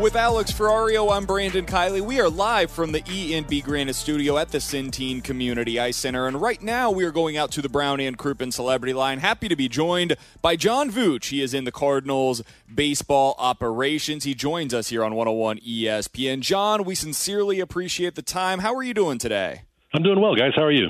With Alex Ferrario, I'm Brandon Kiley. We are live from the E&B Granite Studio at the Centene Community Ice Center, and right now we are going out to the Brown and Crouppen Celebrity Line. Happy to be joined by John Vuch. He is in the Cardinals baseball operations. He joins us here on 101 ESPN. John, we sincerely appreciate the time. How are you doing today? I'm doing well, guys. How are you?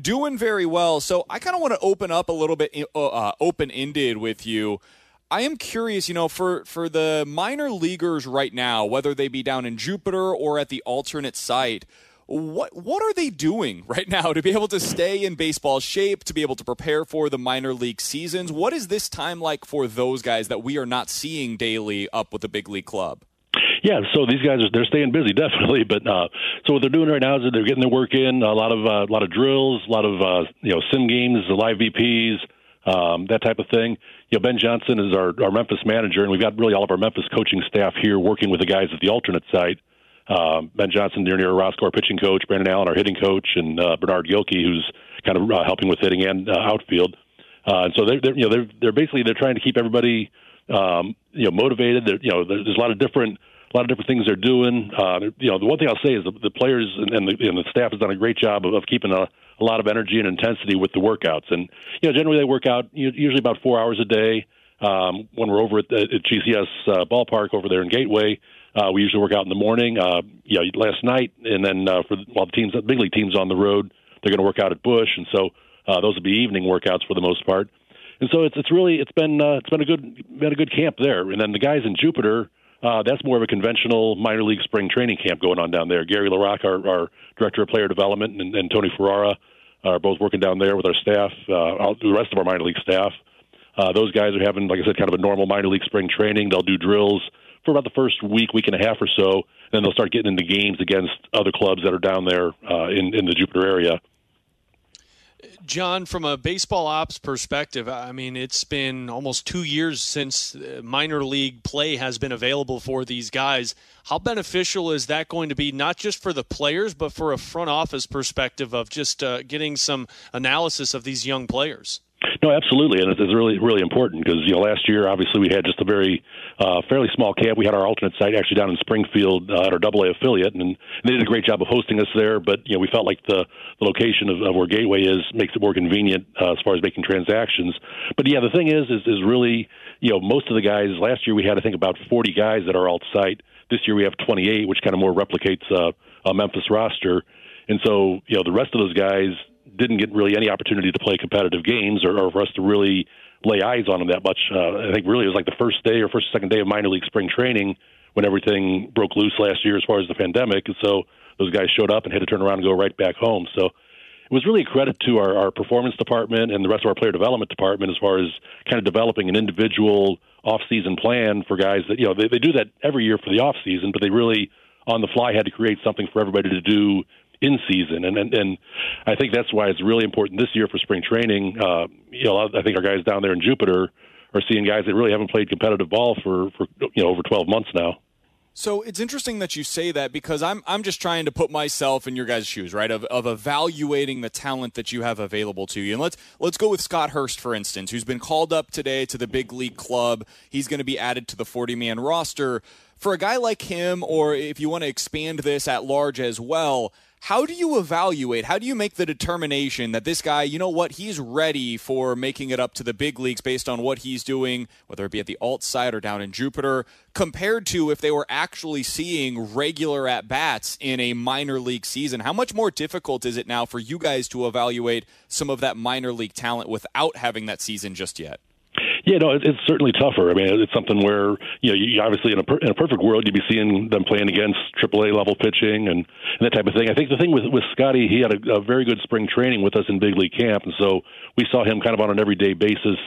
Doing very well. So I kind of want to open up a little bit uh, uh open-ended with you. I am curious, you know, for for the minor leaguers right now, whether they be down in Jupiter or at the alternate site, what what are they doing right now to be able to stay in baseball shape, to be able to prepare for the minor league seasons? What is this time like for those guys that we are not seeing daily up with the big league club? Yeah, so these guys are they're staying busy definitely, but uh, so what they're doing right now is they're getting their work in, a lot of uh, a lot of drills, a lot of uh, you know sim games, the live BPs, um, that type of thing. You know, Ben Johnson is our, our Memphis manager, and we've got really all of our Memphis coaching staff here working with the guys at the alternate site. Um, ben Johnson, Dernier Orozco, our pitching coach, Brandon Allen, our hitting coach, and uh, Bernard Gilkey, who's kind of uh, helping with hitting and uh, outfield. Uh, and so they're, they're you know they're they're basically they're trying to keep everybody um, you know motivated. They're, you know there's a lot of different a lot of different things they're doing. Uh, you know the one thing I'll say is the, the players and, the, and the staff has done a great job of, of keeping a a lot of energy and intensity with the workouts. And you know, generally they work out usually about four hours a day. Um, when we're over at, the, at GCS uh, ballpark over there in Gateway, uh, we usually work out in the morning. Uh, you know, last night, and then uh, for while the teams, the big league teams on the road, they're going to work out at Busch, and so uh, those will be evening workouts for the most part. And so it's it's really it's been uh, it's been a good been a good camp there. And then the guys in Jupiter, uh, that's more of a conventional minor league spring training camp going on down there. Gary LaRocque, our, our director of player development, and, and Tony Ferreira are both working down there with our staff, uh, the rest of our minor league staff. Uh, those guys are having, like I said, kind of a normal minor league spring training. They'll do drills for about the first week, week and a half or so, and then they'll start getting into games against other clubs that are down there uh, in in the Jupiter area. John, from a baseball ops perspective, I mean, it's been almost two years since uh, minor league play has been available for these guys. How beneficial is that going to be, not just for the players, but for a front office perspective of just uh, getting some analysis of these young players? No, absolutely, and it's really really important because you know last year obviously we had just a very uh, fairly small camp. We had our alternate site actually down in Springfield uh, at our Double A affiliate, and they did a great job of hosting us there. But you know we felt like the, the location of, of where Gateway is makes it more convenient uh, as far as making transactions. But yeah, the thing is is is really you know most of the guys last year we had I think about 40 guys at our alt site. This year we have 28, which kind of more replicates uh, a Memphis roster. And so, you know, the rest of those guys didn't get really any opportunity to play competitive games or, or for us to really lay eyes on them that much. Uh, I think really it was like the first day or first second day of minor league spring training when everything broke loose last year as far as the pandemic, and so those guys showed up and had to turn around and go right back home. So it was really a credit to our, our performance department and the rest of our player development department as far as kind of developing an individual off-season plan for guys that you know they, they do that every year for the off-season, but they really on the fly had to create something for everybody to do in season, and, and and I think that's why it's really important this year for spring training. Uh, you know, I think our guys down there in Jupiter are seeing guys that really haven't played competitive ball for for you know over 12 months now. So it's interesting that you say that because I'm I'm just trying to put myself in your guys' shoes, right? Of, of evaluating the talent that you have available to you. And let's let's go with Scott Hurst, for instance, who's been called up today to the big league club. He's going to be added to the 40 man roster. For a guy like him, or if you want to expand this at large as well, How do you evaluate? How do you make the determination that this guy, you know what, he's ready for making it up to the big leagues based on what he's doing, whether it be at the alt side or down in Jupiter, compared to if they were actually seeing regular at bats in a minor league season? How much more difficult is it now for you guys to evaluate some of that minor league talent without having that season just yet? Yeah, no, it's certainly tougher. I mean, it's something where you know, you obviously in a per, in a perfect world, you'd be seeing them playing against AAA level pitching and, and that type of thing. I think the thing with with Scotty, he had a, a very good spring training with us in big league camp, and so we saw him kind of on an everyday basis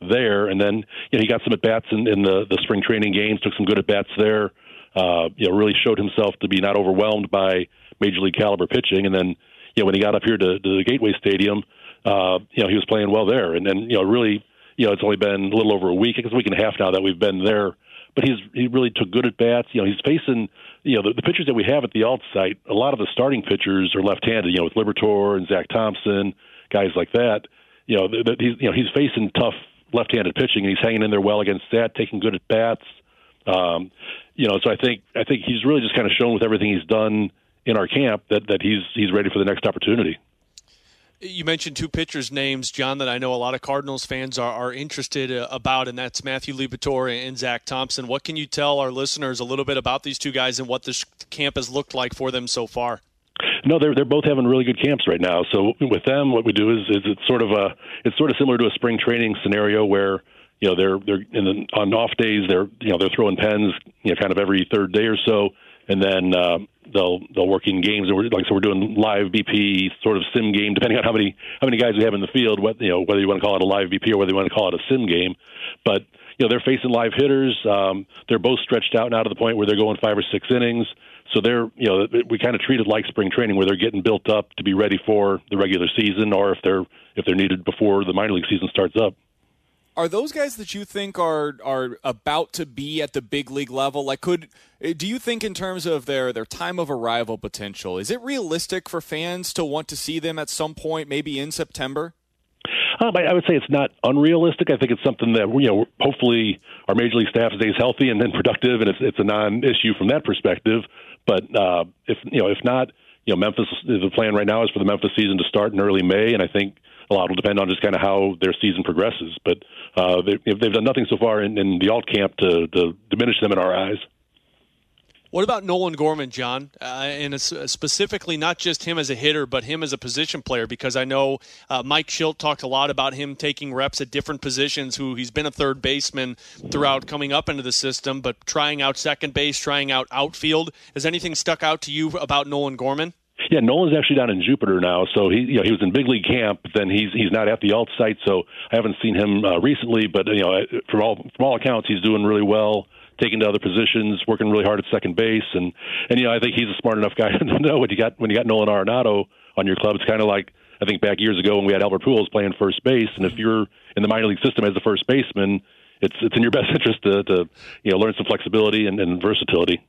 there. And then you know, he got some at bats in, in the the spring training games, took some good at bats there. Uh, you know, really showed himself to be not overwhelmed by major league caliber pitching. And then you know, when he got up here to, to the Gateway Stadium, uh, you know, he was playing well there, and then you know, really you know, it's only been a little over a week, it's a week and a half now that we've been there. But he's he really took good at bats. You know, he's facing you know the, the pitchers that we have at the alt site. A lot of the starting pitchers are left-handed. You know, with Liberatore and Zack Thompson, guys like that. You know, that he's you know he's facing tough left-handed pitching, and he's hanging in there well against that, taking good at bats. Um, you know, so I think I think he's really just kind of shown with everything he's done in our camp that that he's he's ready for the next opportunity. You mentioned two pitchers' names, John, that I know a lot of Cardinals fans are, are interested uh, about, and that's Matthew Liberatore and Zack Thompson. What can you tell our listeners a little bit about these two guys and what this camp has looked like for them so far? No, they're they're both having really good camps right now. So with them, what we do is, is it's sort of a it's sort of similar to a spring training scenario where you know they're they're in the, on off days they're you know they're throwing pens you know kind of every third day or so, and then uh, they'll they'll work in games. Like so we're doing live BP sort of sim game, depending on how many how many guys we have in the field. What you know whether you want to call it a live BP or whether you want to call it a sim game, but you know they're facing live hitters. Um, they're both stretched out now to the point where they're going five or six innings. So they're you know we kind of treat it like spring training where they're getting built up to be ready for the regular season, or if they're if they're needed before the minor league season starts up are those guys that you think are are about to be at the big league level? Like, could do you think in terms of their their time of arrival potential? Is it realistic for fans to want to see them at some point, maybe in September? Um, I, I would say it's not unrealistic. I think it's something that you know, hopefully, our major league staff stays healthy and then productive, and it's it's a non-issue from that perspective. But uh, if you know, if not, you know, Memphis. The plan right now is for the Memphis season to start in early May, and I think a lot will depend on just kind of how their season progresses. But uh, they, they've done nothing so far in, in the alt camp to, to diminish them in our eyes. What about Nolan Gorman, John? Uh, and specifically, not just him as a hitter, but him as a position player, because I know uh, Mike Shildt talked a lot about him taking reps at different positions. Who he's been a third baseman throughout coming up into the system, but trying out second base, trying out outfield. Has anything stuck out to you about Nolan Gorman? Yeah, Nolan's actually down in Jupiter now, so he you know he was in big league camp. Then he's he's not at the alt site, so I haven't seen him uh, recently. But you know, from all from all accounts, he's doing really well, taking to other positions, working really hard at second base, and and you know I think he's a smart enough guy to know when you got when you got Nolan Arenado on your club. It's kind of like I think back years ago when we had Albert Pujols playing first base, and if you're in the minor league system as a first baseman, it's it's in your best interest to, to you know learn some flexibility and, and versatility.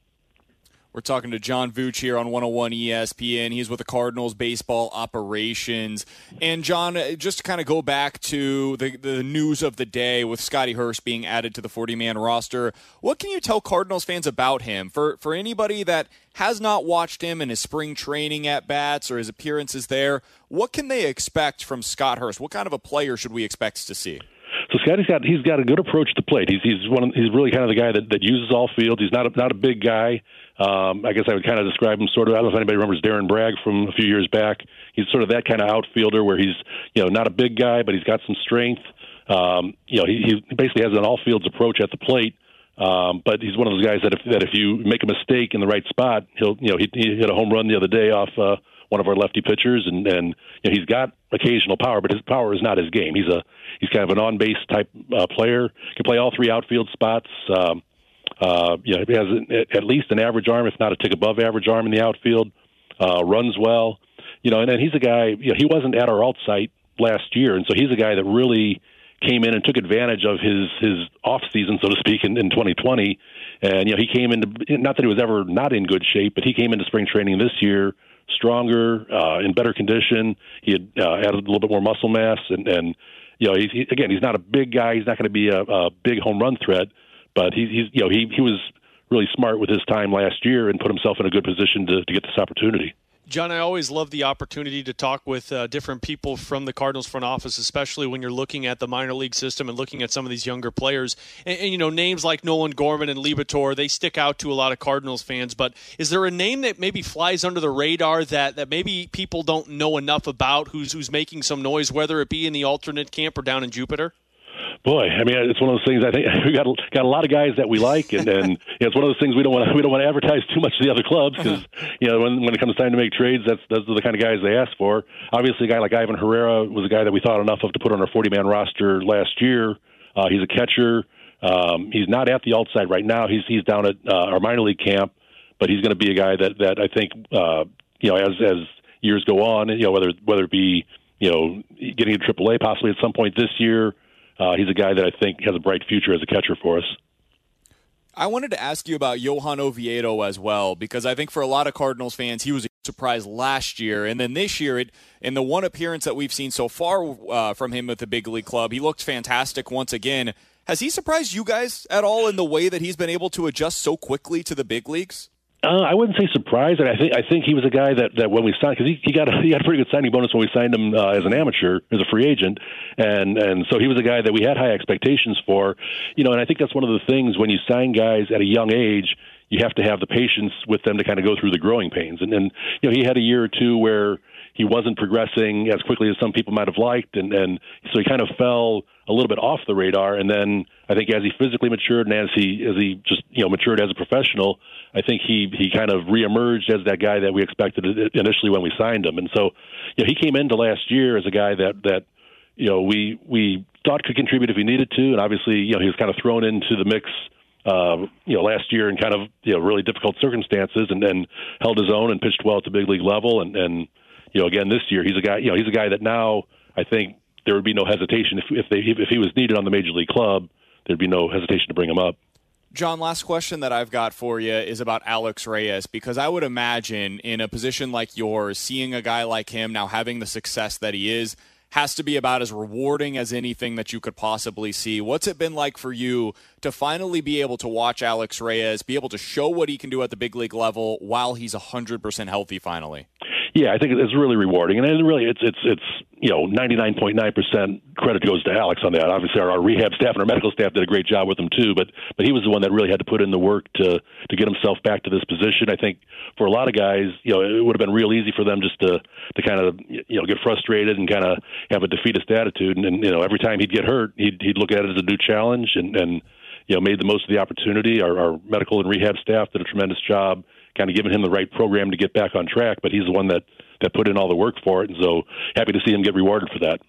We're talking to John Vuch here on 101 ESPN. He's with the Cardinals baseball operations. And John, uh, just to kind of go back to the, the news of the day with Scotty Hurst being added to the 40 man roster, what can you tell Cardinals fans about him? For for anybody that has not watched him in his spring training at bats or his appearances there, what can they expect from Scott Hurst? What kind of a player should we expect to see? So Scotty's got he's got a good approach to plate. He's he's one of, he's really kind of the guy that, that uses all fields. He's not a, not a big guy. Um, I guess I would kind of describe him sort of. I don't know if anybody remembers Darren Bragg from a few years back. He's sort of that kind of outfielder where he's you know not a big guy, but he's got some strength. Um, you know, he, he basically has an all fields approach at the plate. Um, but he's one of those guys that if that if you make a mistake in the right spot, he'll you know he, he hit a home run the other day off uh, one of our lefty pitchers, and and you know, he's got occasional power, but his power is not his game. He's a he's kind of an on base type uh, player. Can play all three outfield spots. Um, uh, you know, he has at least an average arm, if not a tick above average arm in the outfield. Uh, runs well, you know, and then he's a guy. You know, he wasn't at our alt site last year, and so he's a guy that really came in and took advantage of his his off season, so to speak, in, in 2020. And you know, he came into not that he was ever not in good shape, but he came into spring training this year stronger, uh, in better condition. He had uh, added a little bit more muscle mass, and and you know, he's, he, again, he's not a big guy. He's not going to be a, a big home run threat, but he, he's you know he he was really smart with his time last year and put himself in a good position to, to get this opportunity. John, I always love the opportunity to talk with uh, different people from the Cardinals front office, especially when you're looking at the minor league system and looking at some of these younger players. And, and, you know, names like Nolan Gorman and Liberatore, they stick out to a lot of Cardinals fans. But is there a name that maybe flies under the radar that, that maybe people don't know enough about who's who's making some noise, whether it be in the alternate camp or down in Jupiter? Boy, I mean, it's one of those things. I think we got got a lot of guys that we like, and and you know, it's one of those things we don't want we don't want to advertise too much to the other clubs because you know when when it comes time to make trades, that's those are the kind of guys they ask for. Obviously, a guy like Ivan Herrera was a guy that we thought enough of to put on our 40 man roster last year. Uh, he's a catcher. Um, he's not at the alt side right now. He's he's down at uh, our minor league camp, but he's going to be a guy that that I think uh, you know as as years go on, you know whether whether it be you know getting to AAA possibly at some point this year uh, he's a guy that I think has a bright future as a catcher for us. I wanted to ask you about Johan Oviedo as well, because I think for a lot of Cardinals fans, he was a surprise last year. And then this year, it, in the one appearance that we've seen so far uh, from him with the big league club, he looked fantastic once again. Has he surprised you guys at all in the way that he's been able to adjust so quickly to the big leagues? Uh, I wouldn't say surprised. I think I think he was a guy that, that when we signed because he, he got a, he got a pretty good signing bonus when we signed him uh, as an amateur as a free agent, and and so he was a guy that we had high expectations for, you know. And I think that's one of the things when you sign guys at a young age, you have to have the patience with them to kind of go through the growing pains. And then you know he had a year or two where he wasn't progressing as quickly as some people might have liked, and and so he kind of fell a little bit off the radar. And then I think as he physically matured and as he as he just you know matured as a professional, I think he he kind of reemerged as that guy that we expected initially when we signed him. And so, you know, he came into last year as a guy that that you know we we thought could contribute if he needed to, and obviously you know he was kind of thrown into the mix. Uh, you know, last year in kind of you know really difficult circumstances, and then held his own and pitched well at the big league level. And, and you know, again this year he's a guy. You know, he's a guy that now I think there would be no hesitation if if they if he was needed on the major league club, there'd be no hesitation to bring him up. John, last question that I've got for you is about Alex Reyes because I would imagine in a position like yours, seeing a guy like him now having the success that he is has to be about as rewarding as anything that you could possibly see. What's it been like for you to finally be able to watch Alex Reyes, be able to show what he can do at the big league level while he's 100% healthy finally? Yeah, I think it's really rewarding, and it really it's it's it's you know ninety nine point nine percent credit goes to Alex on that. Obviously, our, our rehab staff and our medical staff did a great job with him too, but but he was the one that really had to put in the work to to get himself back to this position. I think for a lot of guys, you know, it would have been real easy for them just to to kind of you know get frustrated and kind of have a defeatist attitude, and, and you know every time he'd get hurt, he'd he'd look at it as a new challenge and and you know made the most of the opportunity. Our, our medical and rehab staff did a tremendous job kind of giving him the right program to get back on track. But he's the one that that put in all the work for it, and so happy to see him get rewarded for that.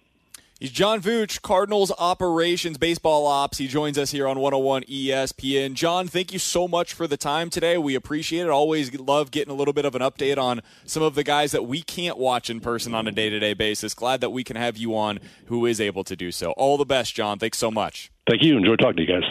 He's John Vuch, Cardinals operations, baseball ops. He joins us here on 101 ESPN. John, thank you so much for the time today. We appreciate it. Always love getting a little bit of an update on some of the guys that we can't watch in person on a day to day basis. Glad that we can have you on who is able to do so. All the best, John. Thanks so much. Thank you. Enjoy talking to you guys.